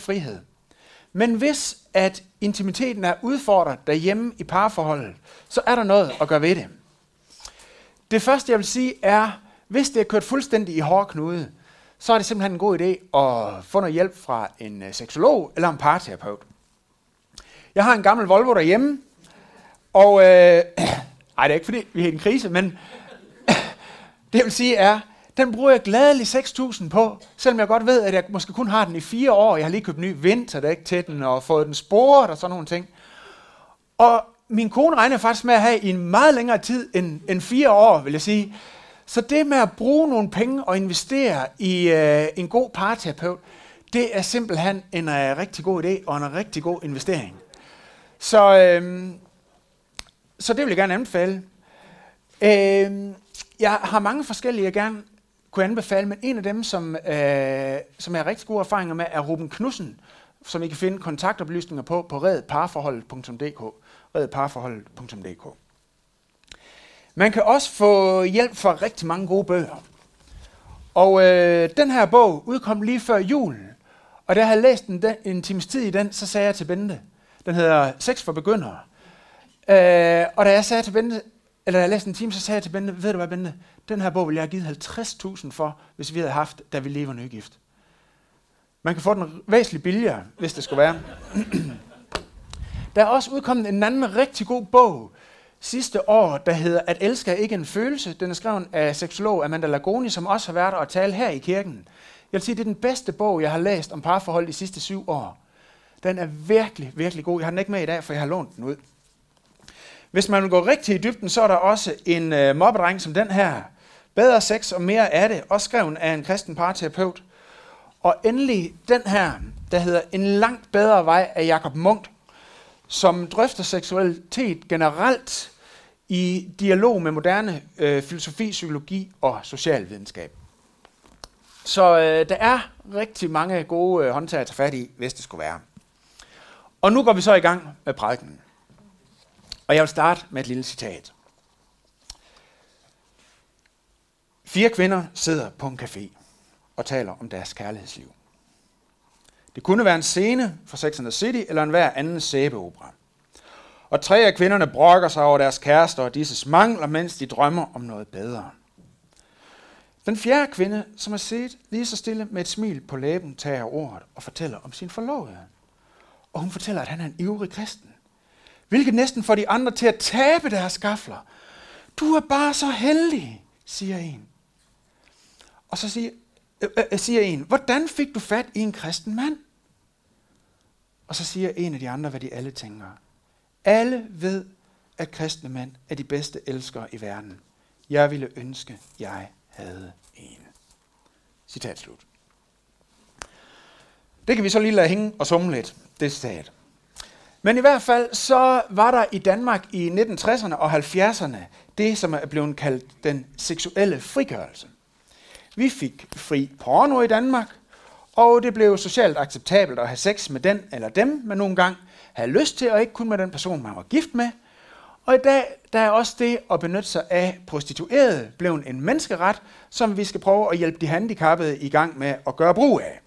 frihed. Men hvis at intimiteten er udfordret derhjemme i parforholdet, så er der noget at gøre ved det. Det første, jeg vil sige, er, hvis det er kørt fuldstændig i hårde knude, så er det simpelthen en god idé at få noget hjælp fra en øh, seksolog eller en parterapeut. Jeg har en gammel Volvo derhjemme, og øh, ej, det er ikke fordi, vi er i en krise, men det jeg vil sige er, den bruger jeg gladeligt 6.000 på, selvom jeg godt ved, at jeg måske kun har den i fire år. Jeg har lige købt ny vinterdæk til den og fået den sporet og sådan nogle ting. Og min kone regner faktisk med at have i en meget længere tid end, end fire år, vil jeg sige. Så det med at bruge nogle penge og investere i øh, en god parterapeut, det er simpelthen en øh, rigtig god idé og en rigtig god investering. Så, øh, så det vil jeg gerne anbefale. Øh, jeg har mange forskellige, jeg gerne kunne anbefale, men en af dem, som, øh, som jeg har rigtig gode erfaringer med, er Ruben Knudsen, som I kan finde kontaktoplysninger på på redparforholdet.dk. redparforholdet.dk. Man kan også få hjælp fra rigtig mange gode bøger. Og øh, den her bog udkom lige før jul, og da jeg havde læst den, den, en times tid i den, så sagde jeg til Bente, den hedder Sex for begyndere. Øh, og da jeg sagde til Bente, eller da jeg læste en time, så sagde jeg til Bente, ved du hvad Bente, den her bog ville jeg have givet 50.000 for, hvis vi havde haft, da vi lever nygift. Man kan få den væsentligt billigere, hvis det skulle være. Der er også udkommet en anden rigtig god bog sidste år, der hedder At elske er ikke en følelse. Den er skrevet af seksolog Amanda Lagoni, som også har været og tale her i kirken. Jeg vil sige, det er den bedste bog, jeg har læst om parforhold de sidste syv år. Den er virkelig, virkelig god. Jeg har den ikke med i dag, for jeg har lånt den ud. Hvis man vil gå rigtig i dybden, så er der også en øh, mobbedreng som den her. Bedre sex og mere af det, også skrevet af en kristen parterapeut. Og endelig den her, der hedder En langt bedre vej af Jakob Munk, som drøfter seksualitet generelt i dialog med moderne øh, filosofi, psykologi og socialvidenskab. Så øh, der er rigtig mange gode øh, håndtag at tage fat i, hvis det skulle være. Og nu går vi så i gang med prædiken. Og jeg vil starte med et lille citat. Fire kvinder sidder på en café og taler om deres kærlighedsliv. Det kunne være en scene fra Sex and the City eller en hver anden sæbeopera. Og tre af kvinderne brokker sig over deres kærester og disses mangler, mens de drømmer om noget bedre. Den fjerde kvinde, som har set lige så stille med et smil på læben, tager ordet og fortæller om sin forlovede. Og hun fortæller, at han er en ivrig kristen. Hvilket næsten får de andre til at tabe deres skafler. Du er bare så heldig, siger en. Og så siger, øh, øh, øh, siger en, hvordan fik du fat i en kristen mand? Og så siger en af de andre, hvad de alle tænker. Alle ved, at kristne mænd er de bedste elskere i verden. Jeg ville ønske, jeg havde en. Citat slut. Det kan vi så lige lade hænge og summe lidt, det citat. Men i hvert fald så var der i Danmark i 1960'erne og 70'erne det, som er blevet kaldt den seksuelle frigørelse. Vi fik fri porno i Danmark, og det blev socialt acceptabelt at have sex med den eller dem, man nogle gange havde lyst til, og ikke kun med den person, man var gift med. Og i dag der er også det at benytte sig af prostituerede blevet en menneskeret, som vi skal prøve at hjælpe de handicappede i gang med at gøre brug af.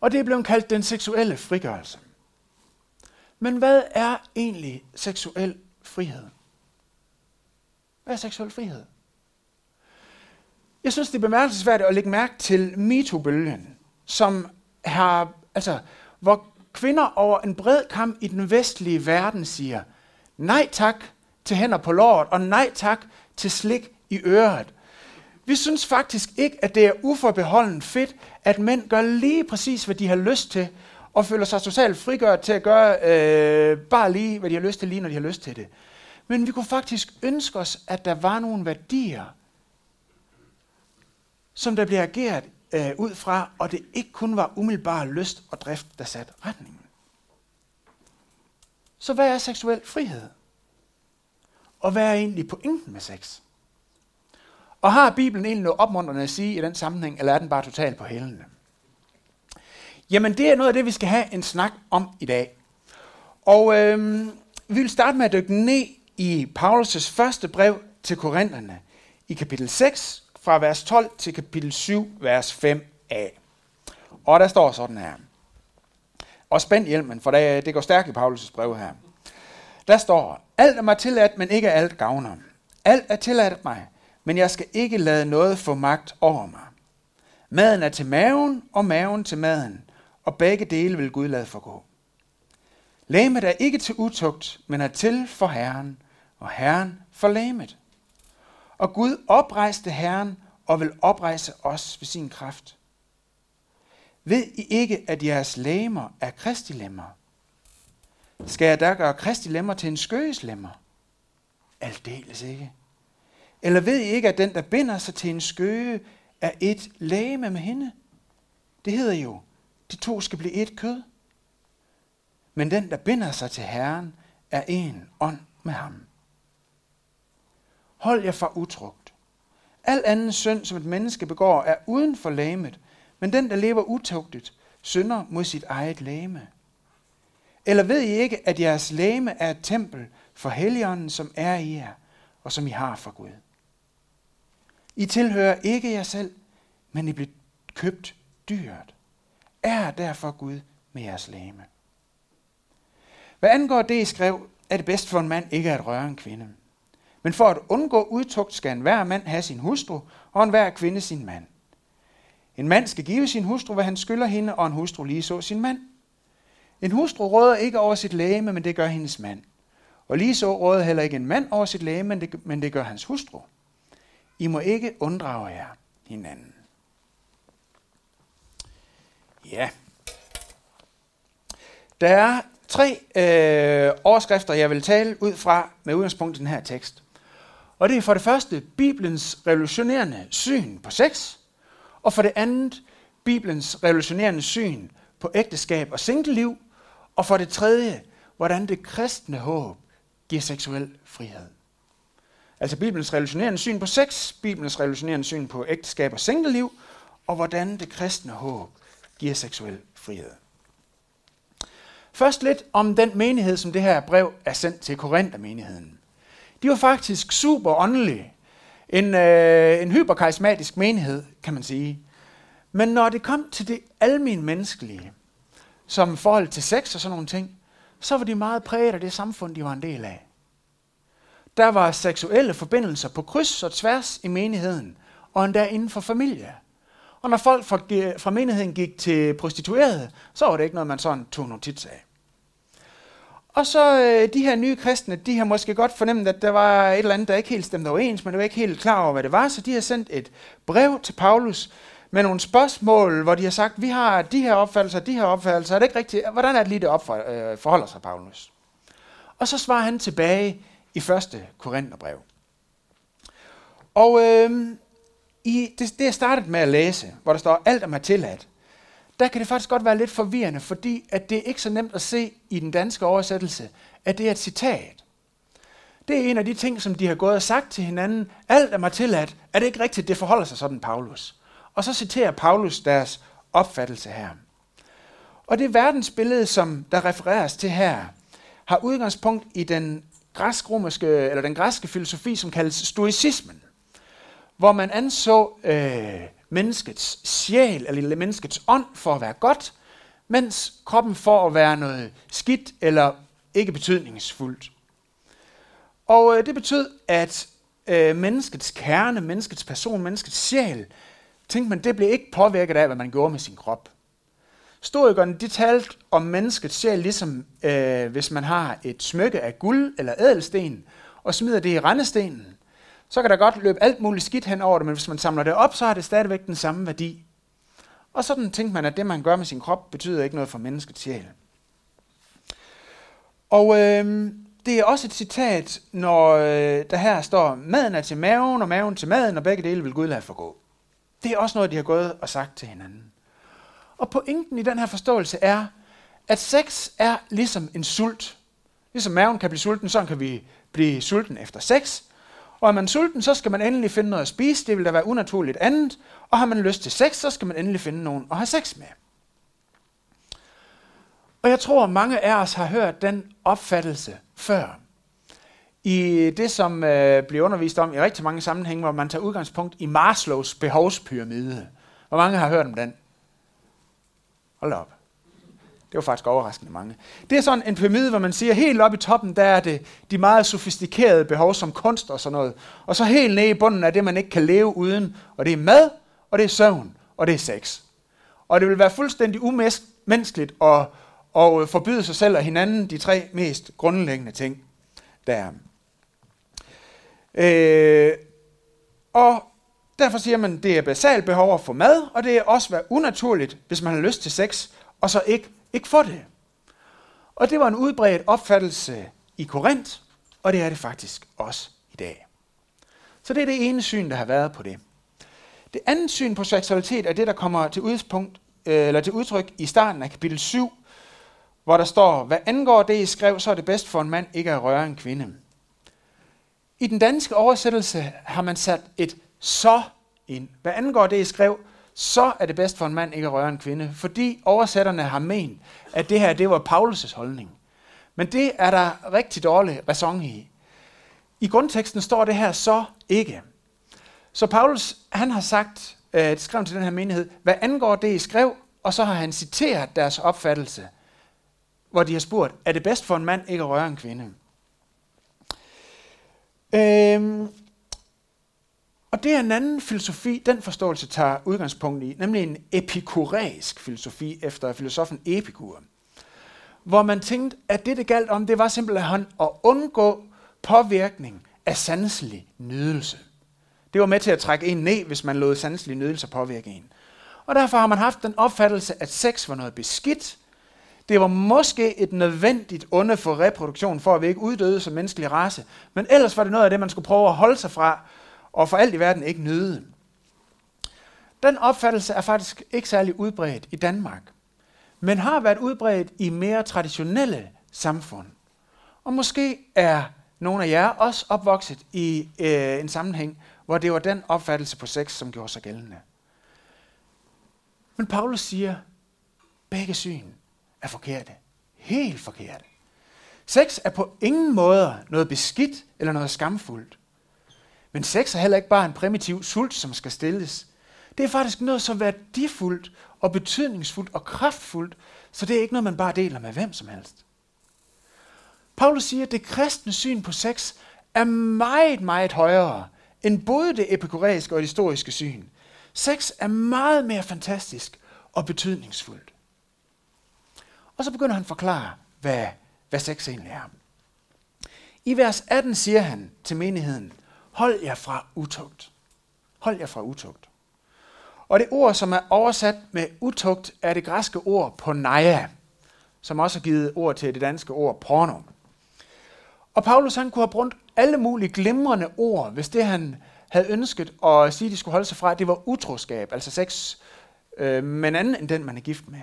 Og det er blevet kaldt den seksuelle frigørelse. Men hvad er egentlig seksuel frihed? Hvad er seksuel frihed? Jeg synes, det er bemærkelsesværdigt at lægge mærke til MeToo-bølgen, som har, altså, hvor kvinder over en bred kamp i den vestlige verden siger, nej tak til hænder på låret, og nej tak til slik i øret. Vi synes faktisk ikke, at det er uforbeholden fedt, at mænd gør lige præcis, hvad de har lyst til, og føler sig totalt frigjort til at gøre øh, bare lige, hvad de har lyst til, lige når de har lyst til det. Men vi kunne faktisk ønske os, at der var nogle værdier, som der bliver ageret øh, ud fra, og det ikke kun var umiddelbar lyst og drift, der satte retningen. Så hvad er seksuel frihed? Og hvad er egentlig pointen med sex? Og har Bibelen egentlig noget opmuntrende at sige i den sammenhæng, eller er den bare totalt på hælene? Jamen det er noget af det, vi skal have en snak om i dag. Og øh, vi vil starte med at dykke ned i Paulus' første brev til Korintherne i kapitel 6, fra vers 12 til kapitel 7, vers 5a. Og der står sådan her. og spænd hjelmen, for det, det går stærkt i Paulus' brev her. Der står, alt er mig tilladt, men ikke alt gavner. Alt er tilladt mig, men jeg skal ikke lade noget få magt over mig. Maden er til maven, og maven til maden, og begge dele vil Gud lade forgå. Læmet er ikke til utugt, men er til for Herren, og Herren for læmet. Og Gud oprejste Herren og vil oprejse os ved sin kraft. Ved I ikke, at jeres læmer er kristi lemmer? Skal jeg da gøre kristi lemmer til en skøges lemmer? Aldeles ikke. Eller ved I ikke, at den, der binder sig til en skøge, er et læme med hende? Det hedder jo, de to skal blive et kød. Men den, der binder sig til Herren, er en ånd med ham. Hold jer fra utrugt. Al anden synd, som et menneske begår, er uden for læmet, men den, der lever utugtigt, synder mod sit eget læme. Eller ved I ikke, at jeres læme er et tempel for Helligånden, som er i jer, og som I har fra Gud? I tilhører ikke jer selv, men I blev købt dyrt. Er derfor Gud med jeres læme. Hvad angår det, I skrev, er det bedst for en mand ikke at røre en kvinde. Men for at undgå udtugt skal en hver mand have sin hustru, og en hver kvinde sin mand. En mand skal give sin hustru, hvad han skylder hende, og en hustru lige så sin mand. En hustru råder ikke over sit lægeme, men det gør hendes mand. Og lige så råder heller ikke en mand over sit lægeme, men det, men det gør hans hustru. I må ikke unddrage jer hinanden. Ja. Der er tre øh, overskrifter, jeg vil tale ud fra med udgangspunkt i den her tekst. Og det er for det første Bibelens revolutionerende syn på sex, og for det andet Bibelens revolutionerende syn på ægteskab og singleliv, og for det tredje, hvordan det kristne håb giver seksuel frihed. Altså Bibelens revolutionerende syn på sex, Bibelens revolutionerende syn på ægteskab og singleliv, og hvordan det kristne håb giver seksuel frihed. Først lidt om den menighed, som det her brev er sendt til Korinther-menigheden. De var faktisk super åndelige. En, øh, en hyperkarismatisk menighed, kan man sige. Men når det kom til det almindelige menneskelige, som forhold til sex og sådan nogle ting, så var de meget præget af det samfund, de var en del af. Der var seksuelle forbindelser på kryds og tværs i menigheden, og endda inden for familie. Og når folk fra, fra menigheden gik til prostituerede, så var det ikke noget, man sådan tog notits af. Og så øh, de her nye kristne, de har måske godt fornemt, at der var et eller andet, der ikke helt stemte overens, men det var ikke helt klar over, hvad det var, så de har sendt et brev til Paulus med nogle spørgsmål, hvor de har sagt, vi har de her opfattelser, de her opfattelser, er det ikke rigtigt? Hvordan er det lige, det opfor, øh, forholder sig, Paulus? Og så svarer han tilbage i første Korintherbrev. Og øh, i det, det, jeg startede med at læse, hvor der står, alt er mig tilladt, der kan det faktisk godt være lidt forvirrende, fordi at det er ikke så nemt at se i den danske oversættelse, at det er et citat. Det er en af de ting, som de har gået og sagt til hinanden. Alt er mig tilladt. Er det ikke rigtigt, det forholder sig sådan, Paulus? Og så citerer Paulus deres opfattelse her. Og det verdensbillede, som der refereres til her, har udgangspunkt i den græsk-romerske, eller den græske filosofi, som kaldes stoicismen, hvor man anså øh, menneskets sjæl, eller menneskets ånd, for at være godt, mens kroppen for at være noget skidt eller ikke betydningsfuldt. Og øh, det betød, at øh, menneskets kerne, menneskets person, menneskets sjæl, tænkte man, det blev ikke påvirket af, hvad man gjorde med sin krop. Storikerne, de talte om menneskets sjæl, ligesom øh, hvis man har et smykke af guld eller ædelsten, og smider det i rendestenen, så kan der godt løbe alt muligt skidt hen over det, men hvis man samler det op, så har det stadigvæk den samme værdi. Og sådan tænkte man, at det, man gør med sin krop, betyder ikke noget for menneskets sjæl. Og øh, det er også et citat, når øh, der her står, maden er til maven, og maven til maden, og begge dele vil Gud lade forgå. Det er også noget, de har gået og sagt til hinanden. Og pointen i den her forståelse er, at sex er ligesom en sult. Ligesom maven kan blive sulten, så kan vi blive sulten efter sex. Og er man sulten, så skal man endelig finde noget at spise. Det vil da være unaturligt andet. Og har man lyst til sex, så skal man endelig finde nogen at have sex med. Og jeg tror, at mange af os har hørt den opfattelse før. I det, som øh, bliver undervist om i rigtig mange sammenhænge, hvor man tager udgangspunkt i Maslows behovspyramide. Hvor mange har hørt om den? Hold op. Det var faktisk overraskende mange. Det er sådan en pyramide, hvor man siger, helt oppe i toppen, der er det de meget sofistikerede behov som kunst og sådan noget. Og så helt nede i bunden er det, man ikke kan leve uden. Og det er mad, og det er søvn, og det er sex. Og det vil være fuldstændig umenneskeligt at, at øh, forbyde sig selv og hinanden de tre mest grundlæggende ting, der er. Øh, og derfor siger man, det er basalt behov for mad, og det er også være unaturligt, hvis man har lyst til sex, og så ikke, ikke få det. Og det var en udbredt opfattelse i Korinth, og det er det faktisk også i dag. Så det er det ene syn, der har været på det. Det andet syn på seksualitet er det, der kommer til, udspunkt, øh, eller til udtryk i starten af kapitel 7, hvor der står, hvad angår det, I skrev, så er det bedst for en mand ikke at røre en kvinde. I den danske oversættelse har man sat et så ind. Hvad angår det, I skrev, så er det bedst for en mand ikke at røre en kvinde, fordi oversætterne har ment, at det her det var Paulus' holdning. Men det er der rigtig dårlig ræson i. I grundteksten står det her så ikke. Så Paulus, han har sagt, øh, skrev til den her menighed, hvad angår det, I skrev, og så har han citeret deres opfattelse, hvor de har spurgt, er det bedst for en mand ikke at røre en kvinde? Øhm, og det er en anden filosofi, den forståelse tager udgangspunkt i, nemlig en epikuræisk filosofi efter filosofen Epikur. Hvor man tænkte, at det, det galt om, det var simpelthen at undgå påvirkning af sanselig nydelse. Det var med til at trække en ned, hvis man lod sanselig nydelse påvirke en. Og derfor har man haft den opfattelse, at sex var noget beskidt. Det var måske et nødvendigt onde for reproduktion, for at vi ikke uddøde som menneskelig race. Men ellers var det noget af det, man skulle prøve at holde sig fra, og for alt i verden ikke nyde. Den opfattelse er faktisk ikke særlig udbredt i Danmark, men har været udbredt i mere traditionelle samfund. Og måske er nogle af jer også opvokset i øh, en sammenhæng, hvor det var den opfattelse på sex, som gjorde sig gældende. Men Paulus siger, begge syn er forkerte. Helt forkerte. Sex er på ingen måde noget beskidt eller noget skamfuldt. Men sex er heller ikke bare en primitiv sult, som skal stilles. Det er faktisk noget så værdifuldt og betydningsfuldt og kraftfuldt, så det er ikke noget, man bare deler med hvem som helst. Paulus siger, at det kristne syn på sex er meget, meget højere end både det epikuræiske og det historiske syn. Sex er meget mere fantastisk og betydningsfuldt. Og så begynder han at forklare, hvad, hvad sex egentlig er. I vers 18 siger han til menigheden, hold jer fra utugt. Hold jer fra utugt. Og det ord, som er oversat med utugt, er det græske ord porneia, som også har givet ord til det danske ord porno. Og Paulus han kunne have brugt alle mulige glimrende ord, hvis det han havde ønsket at sige, de skulle holde sig fra, det var utroskab, altså sex øh, med en anden end den, man er gift med.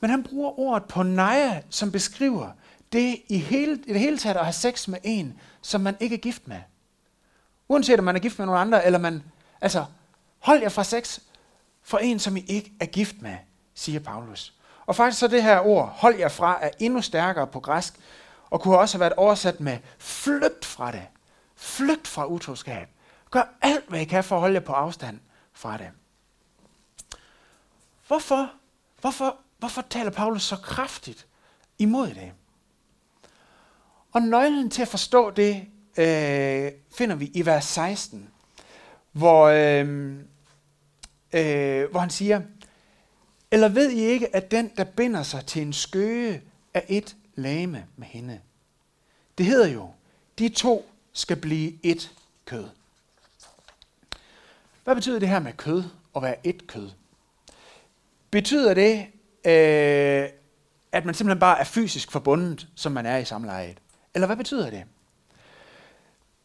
Men han bruger ordet porneia, som beskriver det i, hele, i det hele taget at have sex med en, som man ikke er gift med. Uanset om man er gift med nogen andre, eller man... Altså, hold jer fra sex for en, som I ikke er gift med, siger Paulus. Og faktisk så det her ord, hold jer fra, er endnu stærkere på græsk, og kunne også have været oversat med flygt fra det. Flygt fra utroskab. Gør alt, hvad I kan for at holde jer på afstand fra det. Hvorfor, hvorfor, hvorfor taler Paulus så kraftigt imod det? Og nøglen til at forstå det øh, finder vi i vers 16, hvor, øh, øh, hvor han siger, eller ved I ikke, at den, der binder sig til en skøge, er et lame med hende? Det hedder jo, de to skal blive et kød. Hvad betyder det her med kød og være et kød? Betyder det, øh, at man simpelthen bare er fysisk forbundet, som man er i samlejet? Eller hvad betyder det?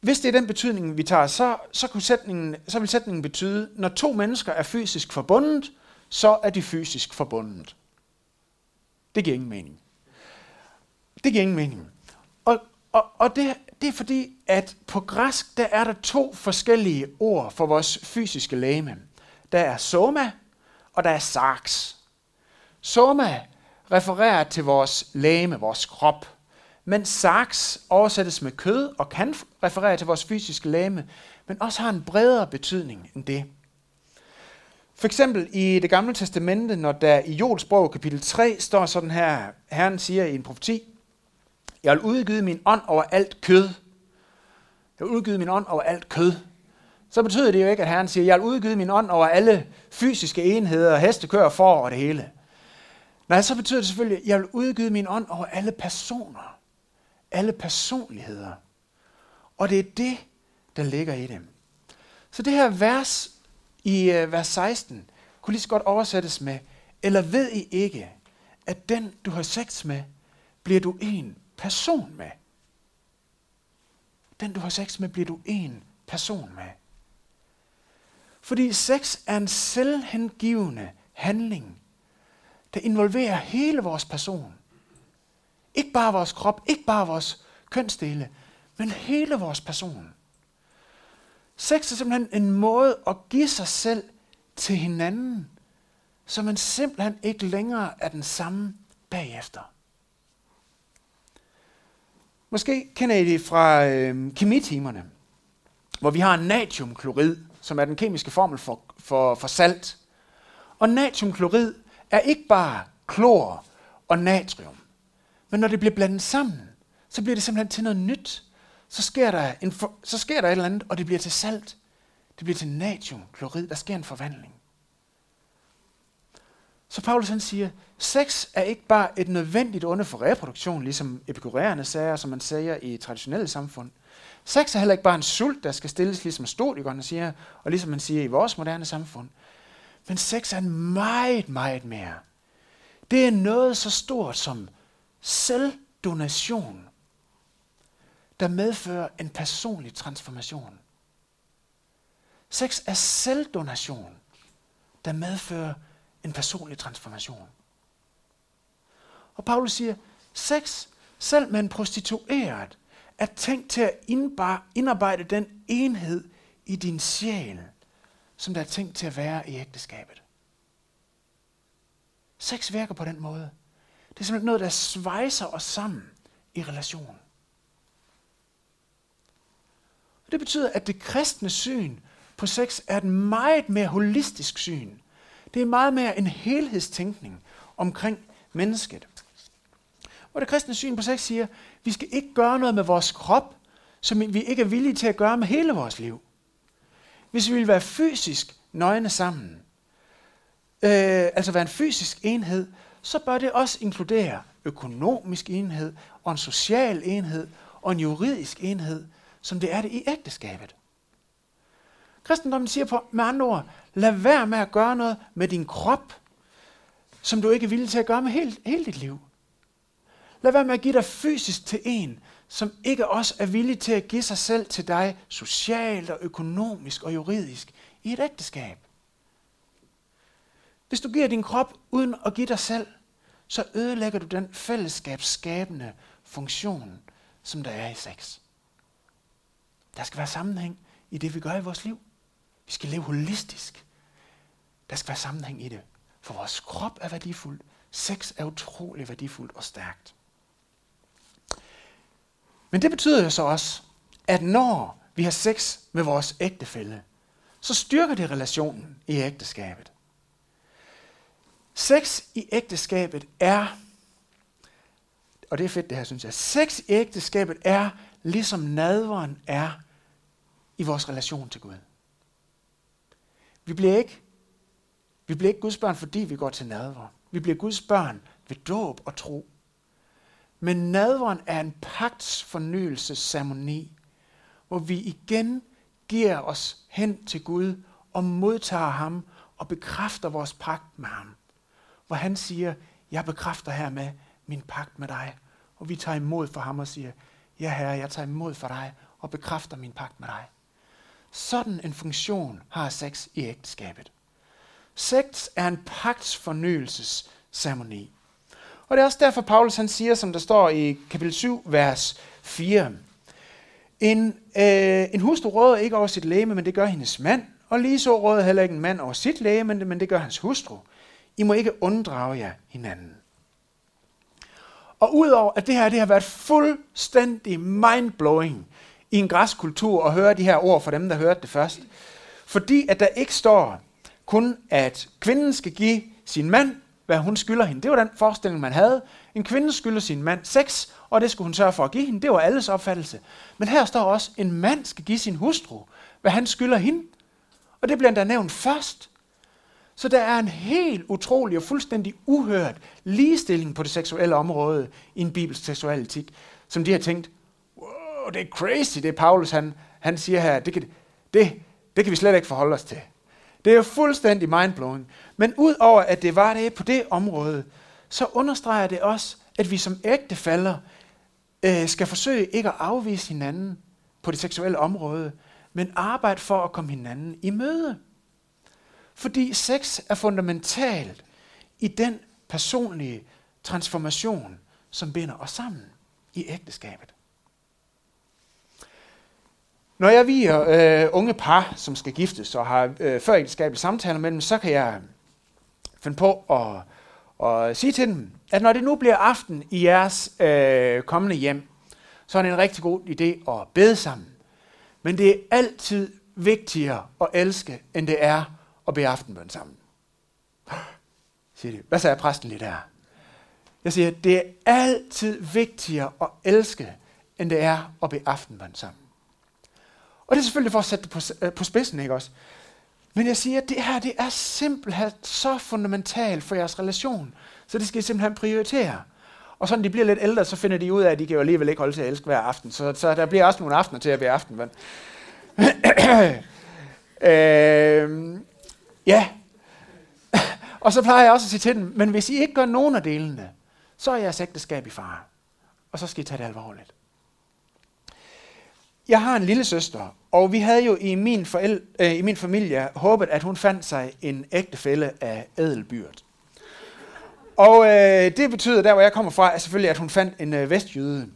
Hvis det er den betydning, vi tager, så, så, kunne sætningen, så vil sætningen betyde, når to mennesker er fysisk forbundet, så er de fysisk forbundet. Det giver ingen mening. Det giver ingen mening. Og, og, og det, det er fordi, at på græsk, der er der to forskellige ord for vores fysiske læme. Der er soma, og der er sarx. Soma refererer til vores læme, vores krop men saks oversættes med kød og kan referere til vores fysiske læme, men også har en bredere betydning end det. For eksempel i det gamle testamente, når der i Jolsbrog kapitel 3 står sådan her, Herren siger i en profeti, jeg vil udgive min ånd over alt kød. Jeg vil udgive min ånd over alt kød. Så betyder det jo ikke, at Herren siger, jeg vil udgive min ånd over alle fysiske enheder, heste, kører, for og det hele. Nej, så betyder det selvfølgelig, at jeg vil udgive min ånd over alle personer. Alle personligheder. Og det er det, der ligger i dem. Så det her vers i øh, vers 16 kunne lige så godt oversættes med, eller ved I ikke, at den, du har sex med, bliver du en person med. Den, du har sex med, bliver du en person med. Fordi sex er en selvhengivende handling, der involverer hele vores person. Ikke bare vores krop, ikke bare vores kønsdele, men hele vores person. Sex er simpelthen en måde at give sig selv til hinanden, så man simpelthen ikke længere er den samme bagefter. Måske kender I det fra øh, kemitimerne, hvor vi har natriumklorid, som er den kemiske formel for, for, for salt. Og natriumklorid er ikke bare klor og natrium, men når det bliver blandet sammen, så bliver det simpelthen til noget nyt. Så sker der, en for, så sker der et eller andet, og det bliver til salt. Det bliver til natriumklorid. Der sker en forvandling. Så Paulus han siger, sex er ikke bare et nødvendigt onde for reproduktion, ligesom epikuræerne sager, som man siger i traditionelle samfund. Sex er heller ikke bare en sult, der skal stilles, ligesom stoikerne siger, og ligesom man siger i vores moderne samfund. Men sex er en meget, meget mere. Det er noget så stort som selvdonation, der medfører en personlig transformation. Sex er selvdonation, der medfører en personlig transformation. Og Paulus siger, sex, selv med en prostitueret, er tænkt til at indarbejde den enhed i din sjæl, som der er tænkt til at være i ægteskabet. Sex virker på den måde. Det er simpelthen noget, der svejser os sammen i relation. Og det betyder, at det kristne syn på sex er et meget mere holistisk syn. Det er meget mere en helhedstænkning omkring mennesket. Hvor det kristne syn på sex siger, at vi skal ikke gøre noget med vores krop, som vi ikke er villige til at gøre med hele vores liv. Hvis vi vil være fysisk nøgne sammen, øh, altså være en fysisk enhed, så bør det også inkludere økonomisk enhed, og en social enhed, og en juridisk enhed, som det er det i ægteskabet. Kristendommen siger på, med andre ord, lad være med at gøre noget med din krop, som du ikke er villig til at gøre med hele, hele dit liv. Lad være med at give dig fysisk til en, som ikke også er villig til at give sig selv til dig socialt og økonomisk og juridisk i et ægteskab. Hvis du giver din krop uden at give dig selv, så ødelægger du den fællesskabsskabende funktion, som der er i sex. Der skal være sammenhæng i det, vi gør i vores liv. Vi skal leve holistisk. Der skal være sammenhæng i det. For vores krop er værdifuld. Sex er utrolig værdifuldt og stærkt. Men det betyder jo så også, at når vi har sex med vores ægtefælle, så styrker det relationen i ægteskabet. Sex i ægteskabet er, og det er fedt det her, synes jeg, sex i ægteskabet er, ligesom nadveren er i vores relation til Gud. Vi bliver ikke, vi bliver ikke Guds børn, fordi vi går til nadver. Vi bliver Guds børn ved dåb og tro. Men nadveren er en pagtsfornyelsesceremoni, hvor vi igen giver os hen til Gud og modtager ham og bekræfter vores pagt med ham. Hvor han siger, jeg bekræfter hermed min pagt med dig. Og vi tager imod for ham og siger, ja herre, jeg tager imod for dig og bekræfter min pagt med dig. Sådan en funktion har sex i ægteskabet. Sex er en pagtsfornyelsesceremoni. Og det er også derfor, Paulus han siger, som der står i kapitel 7, vers 4. En, øh, en hustru råder ikke over sit læge, men det gør hendes mand. Og lige så råder heller ikke en mand over sit læge, men det, men det gør hans hustru. I må ikke unddrage jer hinanden. Og udover at det her det har været fuldstændig mindblowing i en græsk kultur at høre de her ord fra dem, der hørte det først. Fordi at der ikke står, kun, at kvinden skal give sin mand, hvad hun skylder hende. Det var den forestilling, man havde. En kvinde skylder sin mand sex, og det skulle hun sørge for at give hende. Det var alles opfattelse. Men her står også, at en mand skal give sin hustru, hvad han skylder hende. Og det bliver der nævnt først. Så der er en helt utrolig og fuldstændig uhørt ligestilling på det seksuelle område i en bibelsk seksualitet, som de har tænkt, wow, det er crazy, det er Paulus, han, han siger her, det kan, det, det kan vi slet ikke forholde os til. Det er jo fuldstændig mindblowing. Men udover at det var det på det område, så understreger det også, at vi som ægtefælder øh, skal forsøge ikke at afvise hinanden på det seksuelle område, men arbejde for at komme hinanden i møde. Fordi sex er fundamentalt i den personlige transformation, som binder os sammen i ægteskabet. Når jeg viger øh, unge par, som skal giftes og har øh, ægteskabet samtaler med dem, så kan jeg finde på at, at sige til dem, at når det nu bliver aften i jeres øh, kommende hjem, så er det en rigtig god idé at bede sammen. Men det er altid vigtigere at elske, end det er og bede aftenbøn sammen. Siger de. Hvad sagde præsten lige der? Jeg siger, det er altid vigtigere at elske, end det er at bede aftenbøn sammen. Og det er selvfølgelig for at sætte det på, øh, på spidsen, ikke også? Men jeg siger, at det her det er simpelthen så fundamentalt for jeres relation, så det skal I simpelthen prioritere. Og så når de bliver lidt ældre, så finder de ud af, at de kan jo alligevel ikke holde til at elske hver aften. Så, så der bliver også nogle aftener til at være aftenvand. øh, ja. og så plejer jeg også at sige til dem, men hvis I ikke gør nogen af delene, så er jeres ægteskab i fare. Og så skal I tage det alvorligt. Jeg har en lille søster, og vi havde jo i min, forældre, øh, i min familie håbet, at hun fandt sig en ægtefælle af ædelbyrd. Og øh, det betyder, der hvor jeg kommer fra, er selvfølgelig, at hun fandt en øh, vestjyde.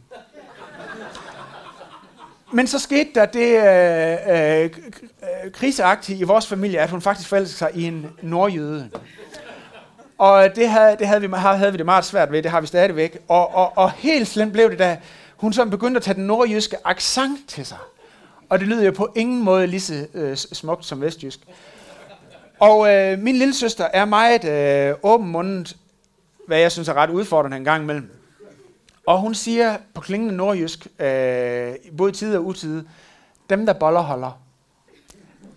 Men så skete der det øh, øh, øh, kriseagtige i vores familie, at hun faktisk forelskede sig i en nordjøde. Og det havde, det havde, vi, havde vi det meget svært ved, det har vi stadigvæk. Og, og, og helt slemt blev det, da hun så begyndte at tage den nordjyske accent til sig. Og det lyder jo på ingen måde lige så øh, smukt som vestjysk. Og øh, min lille søster er meget øh, åbenmundet, hvad jeg synes er ret udfordrende en gang imellem. Og hun siger på klingende nordjysk, øh, både i tid og utid, dem der boller holder.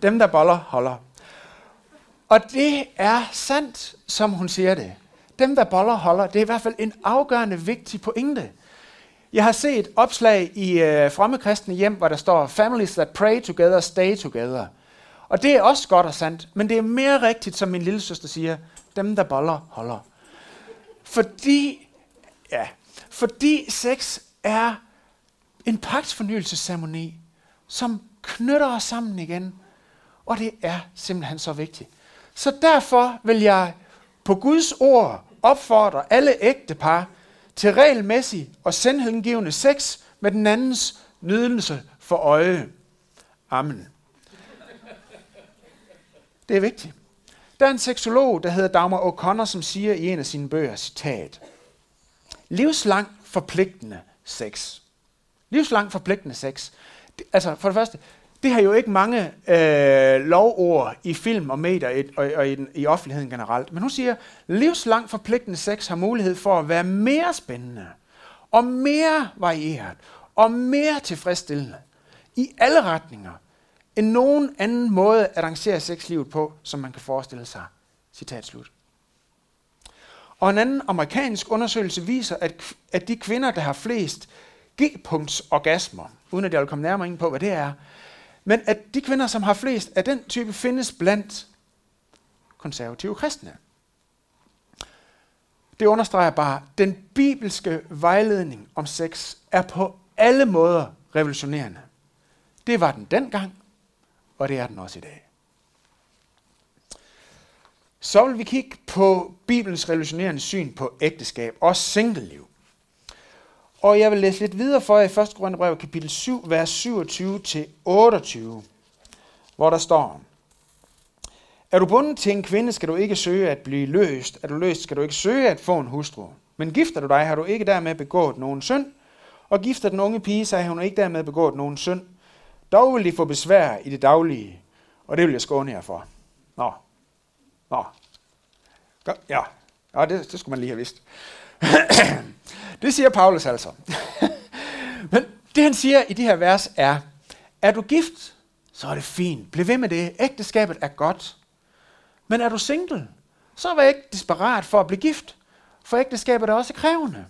Dem der boller holder. Og det er sandt, som hun siger det. Dem der boller holder, det er i hvert fald en afgørende vigtig pointe. Jeg har set opslag i øh, fremme kristne hjem, hvor der står, families that pray together, stay together. Og det er også godt og sandt, men det er mere rigtigt, som min lille søster siger, dem der boller, holder. Fordi, ja, fordi sex er en pagtsfornyelsesceremoni, som knytter os sammen igen. Og det er simpelthen så vigtigt. Så derfor vil jeg på Guds ord opfordre alle ægte par til regelmæssig og sendhedengivende sex med den andens nydelse for øje. Amen. Det er vigtigt. Der er en seksolog, der hedder Dagmar O'Connor, som siger i en af sine bøger, citat, livslang forpligtende sex. Livslang forpligtende sex. Altså, for det første, det har jo ikke mange øh, lovord i film og medier og, og i, den, i offentligheden generelt. Men hun siger, livslang forpligtende sex har mulighed for at være mere spændende og mere varieret og mere tilfredsstillende i alle retninger end nogen anden måde at arrangere sexlivet på, som man kan forestille sig. Citat slut. Og en anden amerikansk undersøgelse viser, at, at de kvinder, der har flest G-punktsorgasmer, uden at jeg vil komme nærmere ind på, hvad det er, men at de kvinder, som har flest af den type, findes blandt konservative kristne. Det understreger bare, at den bibelske vejledning om sex er på alle måder revolutionerende. Det var den dengang, og det er den også i dag. Så vil vi kigge på Bibelens revolutionerende syn på ægteskab og singleliv. Og jeg vil læse lidt videre for jer i 1. Korintherbrev kapitel 7, vers 27-28, hvor der står, Er du bundet til en kvinde, skal du ikke søge at blive løst. Er du løst, skal du ikke søge at få en hustru. Men gifter du dig, har du ikke dermed begået nogen synd. Og gifter den unge pige, sig, har hun ikke dermed begået nogen synd. Dog vil de få besvær i det daglige, og det vil jeg skåne jer for. Nå, Nå. Ja, ja det, det skulle man lige have vidst. det siger Paulus altså. Men det han siger i det her vers er, er du gift, så er det fint. Bliv ved med det. Ægteskabet er godt. Men er du single, så var ikke desperat for at blive gift, for ægteskabet er også krævende.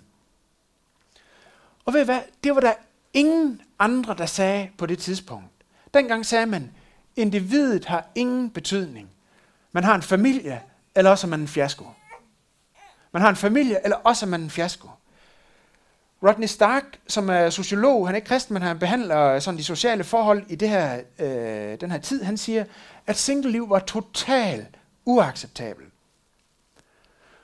Og ved I hvad? Det var der ingen andre, der sagde på det tidspunkt. Dengang sagde man, individet har ingen betydning. Man har en familie, eller også er man en fiasko. Man har en familie, eller også er man en fiasko. Rodney Stark, som er sociolog, han er ikke kristen, men han behandler sådan de sociale forhold i det her, øh, den her tid, han siger, at single-liv var totalt uacceptabelt.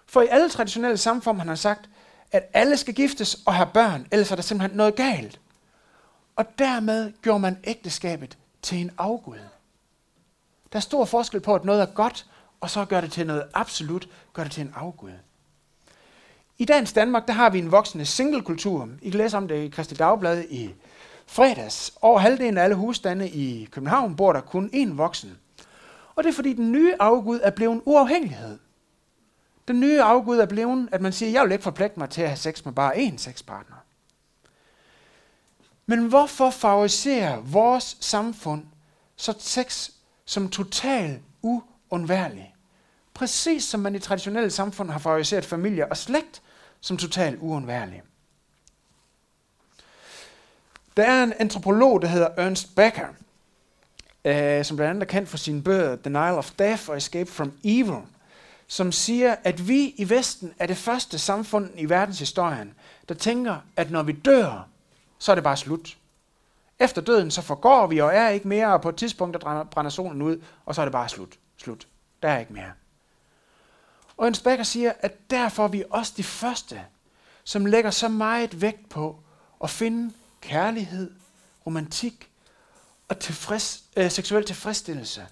For i alle traditionelle samfund han har sagt, at alle skal giftes og have børn, ellers er der simpelthen noget galt. Og dermed gjorde man ægteskabet til en afgud. Der er stor forskel på, at noget er godt, og så gør det til noget absolut, gør det til en afgud. I dagens Danmark, der har vi en voksende singlekultur. I kan læse om det i Kristi Dagblad i fredags. Over halvdelen af alle husstande i København bor der kun én voksen. Og det er fordi den nye afgud er blevet uafhængighed. Den nye afgud er blevet, at man siger, jeg vil ikke forpligte mig til at have sex med bare én sexpartner. Men hvorfor favoriserer vores samfund så sex som total uundværlig? Præcis som man i traditionelle samfund har favoriseret familie og slægt som total uundværlig. Der er en antropolog, der hedder Ernst Becker, øh, som blandt andet er kendt for sine bøger Denial of Death og Escape from Evil, som siger, at vi i Vesten er det første samfund i verdenshistorien, der tænker, at når vi dør, så er det bare slut. Efter døden, så forgår vi og er ikke mere, og på et tidspunkt, der brænder solen ud, og så er det bare slut. Slut. Der er ikke mere. Og en Becker siger, at derfor er vi også de første, som lægger så meget vægt på at finde kærlighed, romantik og tilfreds, øh, seksuel tilfredsstillelse.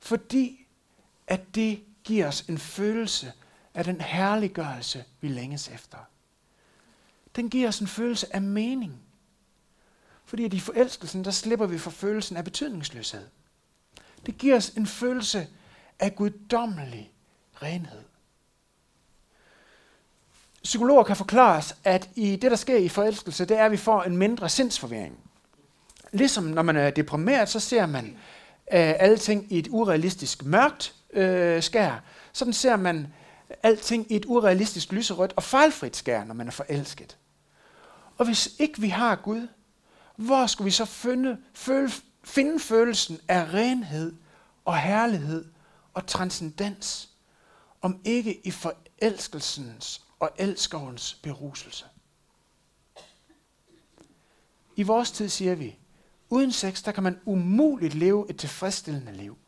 Fordi at det giver os en følelse af den herliggørelse, vi længes efter. Den giver os en følelse af mening. Fordi at i forelskelsen, der slipper vi for følelsen af betydningsløshed. Det giver os en følelse af guddommelig renhed. Psykologer kan forklare os, at i det, der sker i forelskelse, det er, at vi får en mindre sindsforvirring. Ligesom når man er deprimeret, så ser man øh, alle ting i et urealistisk mørkt øh, skær. Sådan ser man alting i et urealistisk lyserødt og fejlfrit skær, når man er forelsket. Og hvis ikke vi har Gud, hvor skulle vi så finde, føle, finde følelsen af renhed og herlighed og transcendens, om ikke i forelskelsens og elskovens beruselse? I vores tid siger vi, uden sex, der kan man umuligt leve et tilfredsstillende liv.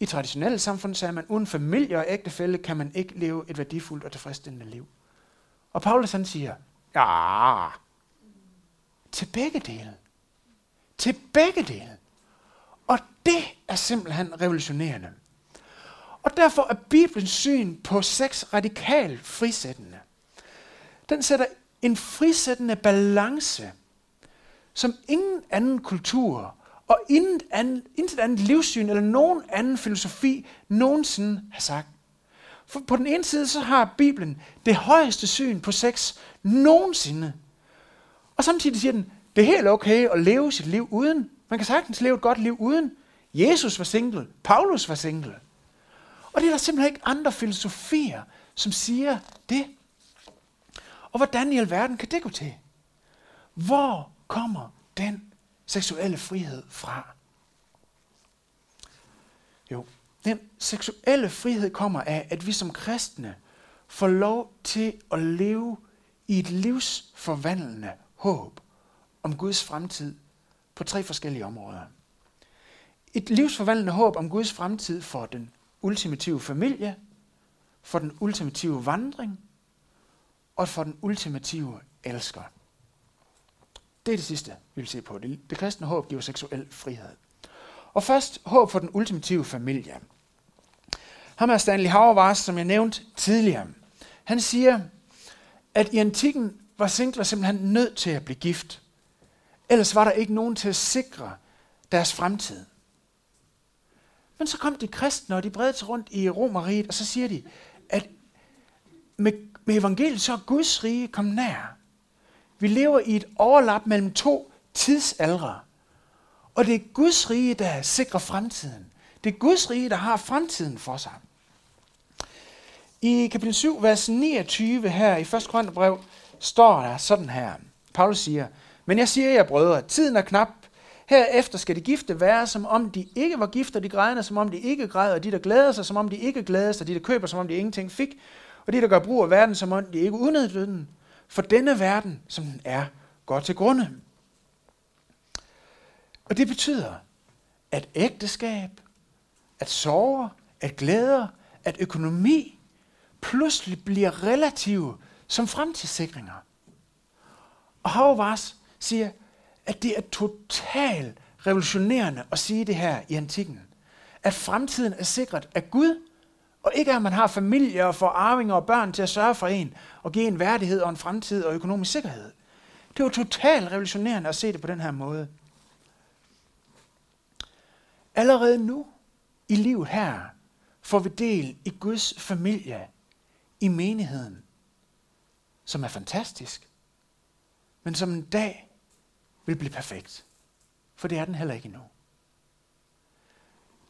I traditionelle samfund sagde man, uden familie og ægtefælde kan man ikke leve et værdifuldt og tilfredsstillende liv. Og Paulus han siger, ja, til begge dele. Til begge dele. Og det er simpelthen revolutionerende. Og derfor er Bibelens syn på sex radikalt frisættende. Den sætter en frisættende balance, som ingen anden kultur og intet andet, intet andet livssyn eller nogen anden filosofi nogensinde har sagt. For på den ene side så har Bibelen det højeste syn på sex nogensinde. Og samtidig siger den, det er helt okay at leve sit liv uden. Man kan sagtens leve et godt liv uden. Jesus var single. Paulus var single. Og det er der simpelthen ikke andre filosofier, som siger det. Og hvordan i alverden kan det gå til? Hvor kommer den seksuelle frihed fra? Jo, den seksuelle frihed kommer af, at vi som kristne får lov til at leve i et livsforvandlende håb om Guds fremtid på tre forskellige områder. Et livsforvandlende håb om Guds fremtid for den ultimative familie, for den ultimative vandring og for den ultimative elsker. Det er det sidste, vi vil se på. Det, det kristne håb giver seksuel frihed. Og først håb for den ultimative familie. Ham er Stanley Hauerwas, som jeg nævnte tidligere. Han siger, at i antikken var singler simpelthen nødt til at blive gift. Ellers var der ikke nogen til at sikre deres fremtid. Men så kom de kristne, og de bredte sig rundt i Romeriet, og så siger de, at med, med evangeliet så er Guds rige kommet nær. Vi lever i et overlap mellem to tidsaldre. Og det er Guds rige, der sikrer fremtiden. Det er Guds rige, der har fremtiden for sig. I kapitel 7, vers 29 her i 1. Korintherbrev, står der sådan her. Paulus siger, Men jeg siger jer, brødre, tiden er knap. Herefter skal de gifte være, som om de ikke var gift, og de grædende, som om de ikke græd, og de, der glæder sig, som om de ikke glæder sig, og de, der køber, som om de ingenting fik, og de, der gør brug af verden, som om de ikke udnyttede den. For denne verden, som den er, går til grunde. Og det betyder, at ægteskab, at sorger, at glæder, at økonomi pludselig bliver relative som fremtidssikringer. Og Hauvars siger, at det er totalt revolutionerende at sige det her i antikken. At fremtiden er sikret af Gud, og ikke at man har familie og får arvinger og børn til at sørge for en og give en værdighed og en fremtid og økonomisk sikkerhed. Det var totalt revolutionerende at se det på den her måde. Allerede nu i livet her får vi del i Guds familie, i menigheden, som er fantastisk, men som en dag vil blive perfekt. For det er den heller ikke endnu.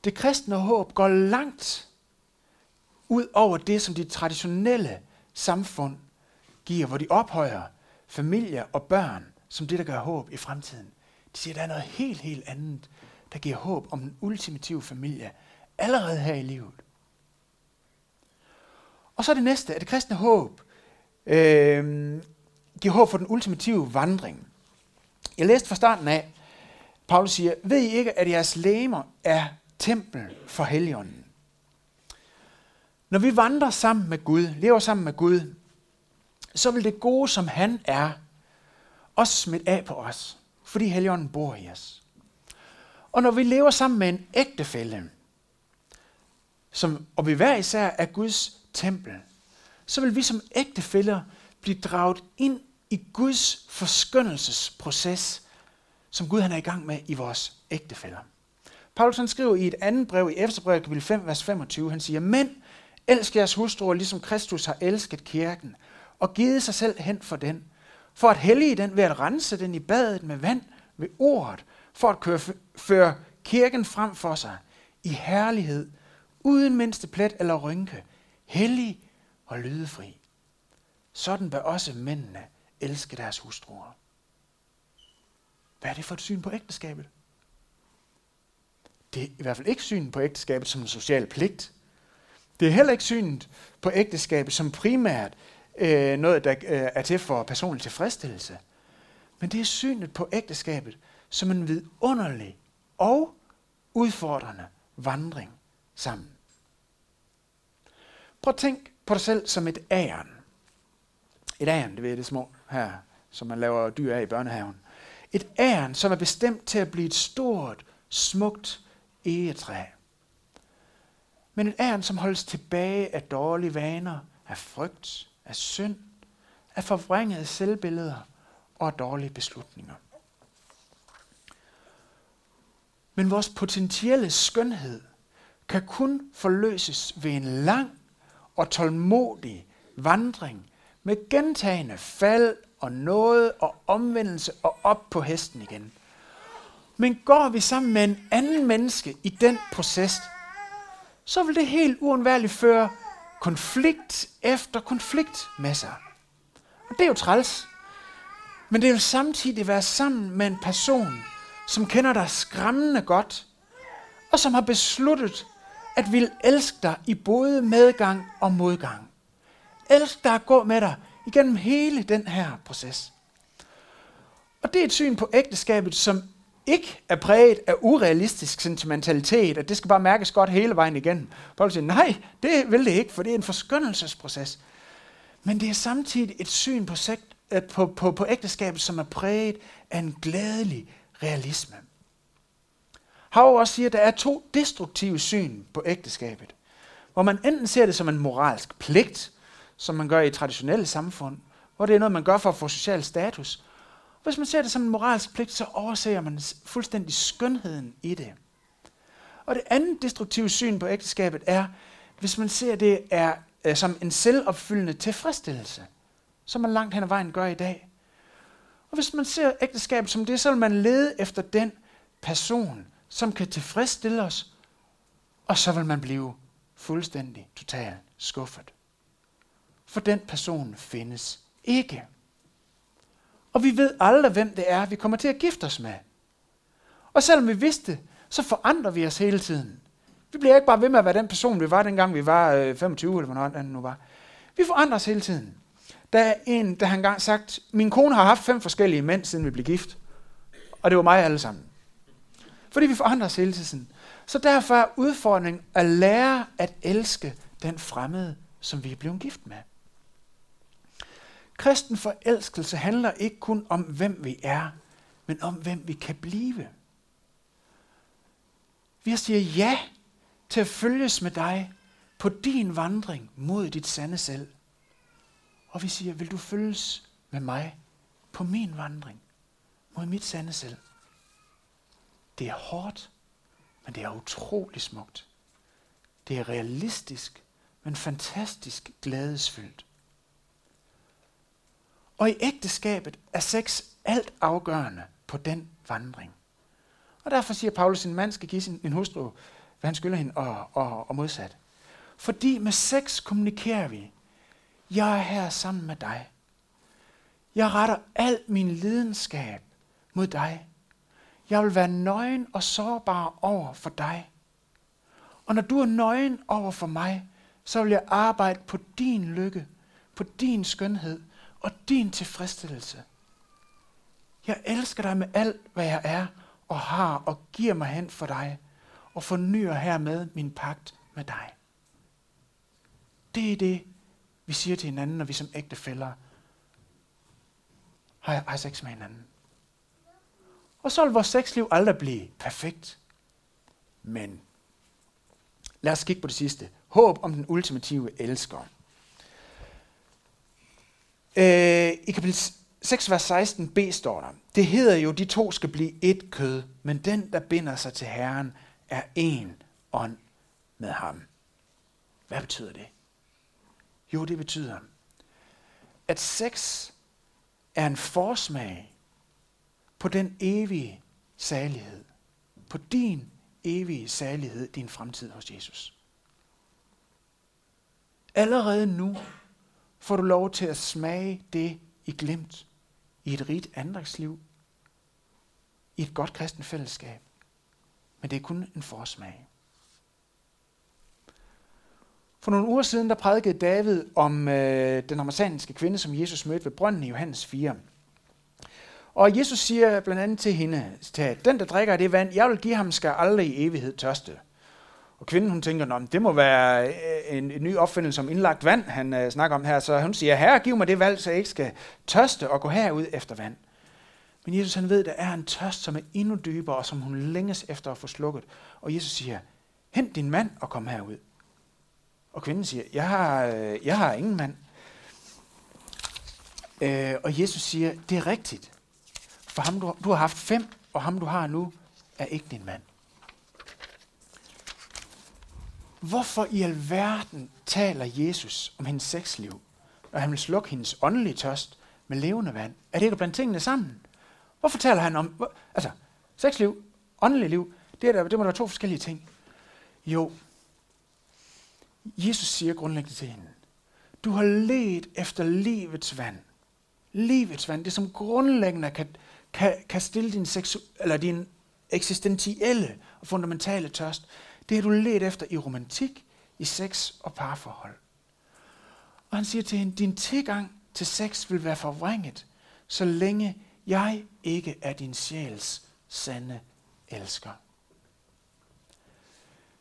Det kristne håb går langt ud over det, som de traditionelle samfund giver, hvor de ophøjer familie og børn som det, der gør håb i fremtiden. De siger, at der er noget helt, helt andet, der giver håb om den ultimative familie allerede her i livet. Og så det næste, at det kristne håb øh, giver håb for den ultimative vandring. Jeg læste fra starten af, Paulus siger, ved I ikke, at jeres læmer er tempel for Helligånden? Når vi vandrer sammen med Gud, lever sammen med Gud, så vil det gode, som han er, også smitte af på os, fordi Helligånden bor i os. Og når vi lever sammen med en ægtefælle, som, og vi hver især er Guds tempel, så vil vi som ægtefæller blive draget ind i Guds forskyndelsesproces, som Gud han er i gang med i vores ægtefæller. Paulus han skriver i et andet brev i Efterbrevet kapitel 5, vers 25, han siger, Men elsk jeres hustruer, ligesom Kristus har elsket kirken, og givet sig selv hen for den, for at hellige den ved at rense den i badet med vand ved ordet, for at køre, føre kirken frem for sig i herlighed, uden mindste plet eller rynke, hellig og lydefri. Sådan bør også mændene elske deres hustruer. Hvad er det for et syn på ægteskabet? Det er i hvert fald ikke synet på ægteskabet som en social pligt. Det er heller ikke synet på ægteskabet som primært øh, noget, der øh, er til for personlig tilfredsstillelse. Men det er synet på ægteskabet som en vidunderlig og udfordrende vandring sammen. Prøv at tænk på dig selv som et æren. Et æren, det ved det små her, som man laver dyr af i børnehaven. Et æren, som er bestemt til at blive et stort, smukt egetræ. Men et æren, som holdes tilbage af dårlige vaner, af frygt, af synd, af forvrængede selvbilleder og af dårlige beslutninger. Men vores potentielle skønhed kan kun forløses ved en lang og tålmodig vandring med gentagende fald og noget og omvendelse og op på hesten igen. Men går vi sammen med en anden menneske i den proces, så vil det helt uundværligt føre konflikt efter konflikt med sig. Og det er jo træls. Men det vil samtidig være sammen med en person, som kender dig skræmmende godt, og som har besluttet at vil elske dig i både medgang og modgang. Elsk dig at gå med dig igennem hele den her proces. Og det er et syn på ægteskabet, som ikke er præget af urealistisk sentimentalitet, at det skal bare mærkes godt hele vejen igen. Paul siger, nej, det vil det ikke, for det er en forskyndelsesproces. Men det er samtidig et syn på, sekt, øh, på, på, på ægteskabet, som er præget af en glædelig realisme. Hav også siger, at der er to destruktive syn på ægteskabet. Hvor man enten ser det som en moralsk pligt, som man gør i traditionelle samfund, hvor det er noget, man gør for at få social status. Hvis man ser det som en moralsk pligt, så overser man fuldstændig skønheden i det. Og det andet destruktive syn på ægteskabet er, hvis man ser det er øh, som en selvopfyldende tilfredsstillelse, som man langt hen ad vejen gør i dag. Og hvis man ser ægteskabet som det, så vil man lede efter den person, som kan tilfredsstille os, og så vil man blive fuldstændig, totalt skuffet. For den person findes ikke. Og vi ved aldrig, hvem det er, vi kommer til at gifte os med. Og selvom vi vidste, så forandrer vi os hele tiden. Vi bliver ikke bare ved med at være den person, vi var dengang vi var øh, 25, eller hvornår den nu var. Vi forandrer os hele tiden. Der er en, der har engang sagt, min kone har haft fem forskellige mænd, siden vi blev gift. Og det var mig alle sammen. Fordi vi forandrer os hele tiden. Så derfor er udfordringen at lære at elske den fremmede, som vi er blevet gift med. Kristen forelskelse handler ikke kun om, hvem vi er, men om, hvem vi kan blive. Vi siger ja til at følges med dig på din vandring mod dit sande selv. Og vi siger, vil du følges med mig på min vandring mod mit sande selv? Det er hårdt, men det er utrolig smukt. Det er realistisk, men fantastisk glædesfyldt. Og i ægteskabet er sex alt afgørende på den vandring. Og derfor siger Paulus, at en mand skal give sin en hustru, hvad han skylder hende, og, og, og modsat. Fordi med sex kommunikerer vi. Jeg er her sammen med dig. Jeg retter al min lidenskab mod dig. Jeg vil være nøgen og sårbar over for dig. Og når du er nøgen over for mig, så vil jeg arbejde på din lykke, på din skønhed og din tilfredsstillelse. Jeg elsker dig med alt, hvad jeg er og har og giver mig hen for dig og fornyer hermed min pagt med dig. Det er det, vi siger til hinanden, når vi som ægte fælder har, har sex med hinanden. Og så vil vores sexliv aldrig blive perfekt. Men lad os kigge på det sidste. Håb om den ultimative elsker. Øh, I kapitel 6, vers 16b står der, det hedder jo, de to skal blive et kød, men den, der binder sig til Herren, er en ånd med ham. Hvad betyder det? Jo, det betyder, at sex er en forsmag på den evige salighed. På din evige salighed, din fremtid hos Jesus. Allerede nu får du lov til at smage det i glemt i et rigt andagsliv, i et godt kristen fællesskab. Men det er kun en forsmag. For nogle uger siden, der prædikede David om øh, den amerikanske kvinde, som Jesus mødte ved brønden i Johannes 4. Og Jesus siger blandt andet til hende, at den, der drikker af det vand, jeg vil give ham, skal aldrig i evighed tørste. Og kvinden, hun tænker, at det må være øh, en, en ny opfindelse om indlagt vand, han uh, snakker om her. Så hun siger, herre, giv mig det valg, så jeg ikke skal tørste og gå herud efter vand. Men Jesus han ved, der er en tørst, som er endnu dybere, og som hun længes efter at få slukket. Og Jesus siger, hent din mand og kom herud. Og kvinden siger, jeg har, øh, jeg har ingen mand. Øh, og Jesus siger, det er rigtigt. For ham, du, du har haft fem, og ham, du har nu, er ikke din mand. Hvorfor i alverden taler Jesus om hendes sexliv, og han vil slukke hendes åndelige tørst med levende vand? Er det ikke blandt tingene sammen? Hvorfor taler han om, hvor, altså, sexliv, åndeligt liv, det, er der, det må der være to forskellige ting. Jo, Jesus siger grundlæggende til hende, du har let efter livets vand. Livets vand, det som grundlæggende kan, kan, kan stille din, seksu, eller din eksistentielle og fundamentale tørst. Det har du let efter i romantik, i sex og parforhold. Og han siger til hende, din tilgang til sex vil være forvrænget, så længe jeg ikke er din sjæls sande elsker.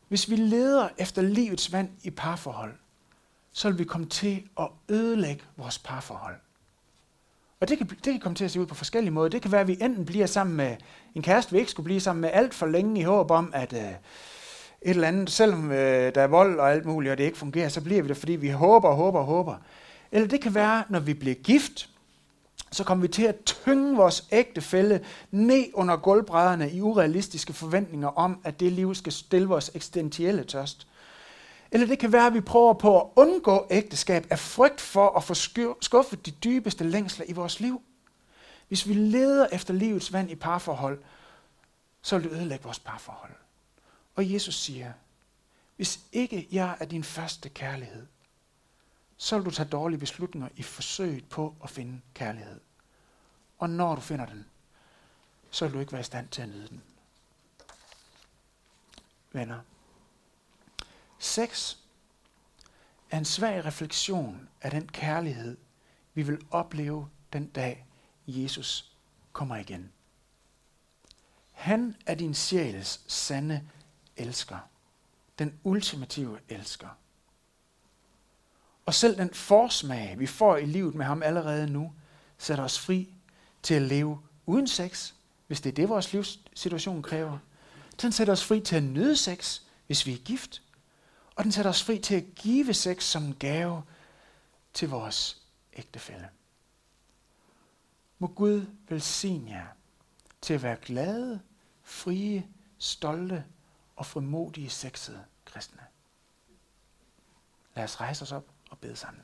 Hvis vi leder efter livets vand i parforhold, så vil vi komme til at ødelægge vores parforhold. Og det kan, det kan komme til at se ud på forskellige måder. Det kan være, at vi enten bliver sammen med en kæreste, vi ikke skulle blive sammen med alt for længe i håb om, at øh, et eller andet, selvom øh, der er vold og alt muligt, og det ikke fungerer, så bliver vi det, fordi vi håber og håber og håber. Eller det kan være, når vi bliver gift, så kommer vi til at tynge vores ægtefælde ned under gulvbrædderne i urealistiske forventninger om, at det liv skal stille vores eksistentielle tørst. Eller det kan være, at vi prøver på at undgå ægteskab af frygt for at få skuffet de dybeste længsler i vores liv. Hvis vi leder efter livets vand i parforhold, så vil det ødelægge vores parforhold. Og Jesus siger, hvis ikke jeg er din første kærlighed, så vil du tage dårlige beslutninger i forsøget på at finde kærlighed. Og når du finder den, så vil du ikke være i stand til at nyde den. Venner, sex er en svag refleksion af den kærlighed, vi vil opleve den dag, Jesus kommer igen. Han er din sjæls sande elsker. Den ultimative elsker. Og selv den forsmag, vi får i livet med ham allerede nu, sætter os fri til at leve uden sex, hvis det er det, vores livssituation kræver. Den sætter os fri til at nyde sex, hvis vi er gift. Og den sætter os fri til at give sex som en gave til vores ægtefælle. Må Gud velsigne jer til at være glade, frie, stolte og frimodige sexede kristne. Lad os rejse os op og bede sammen.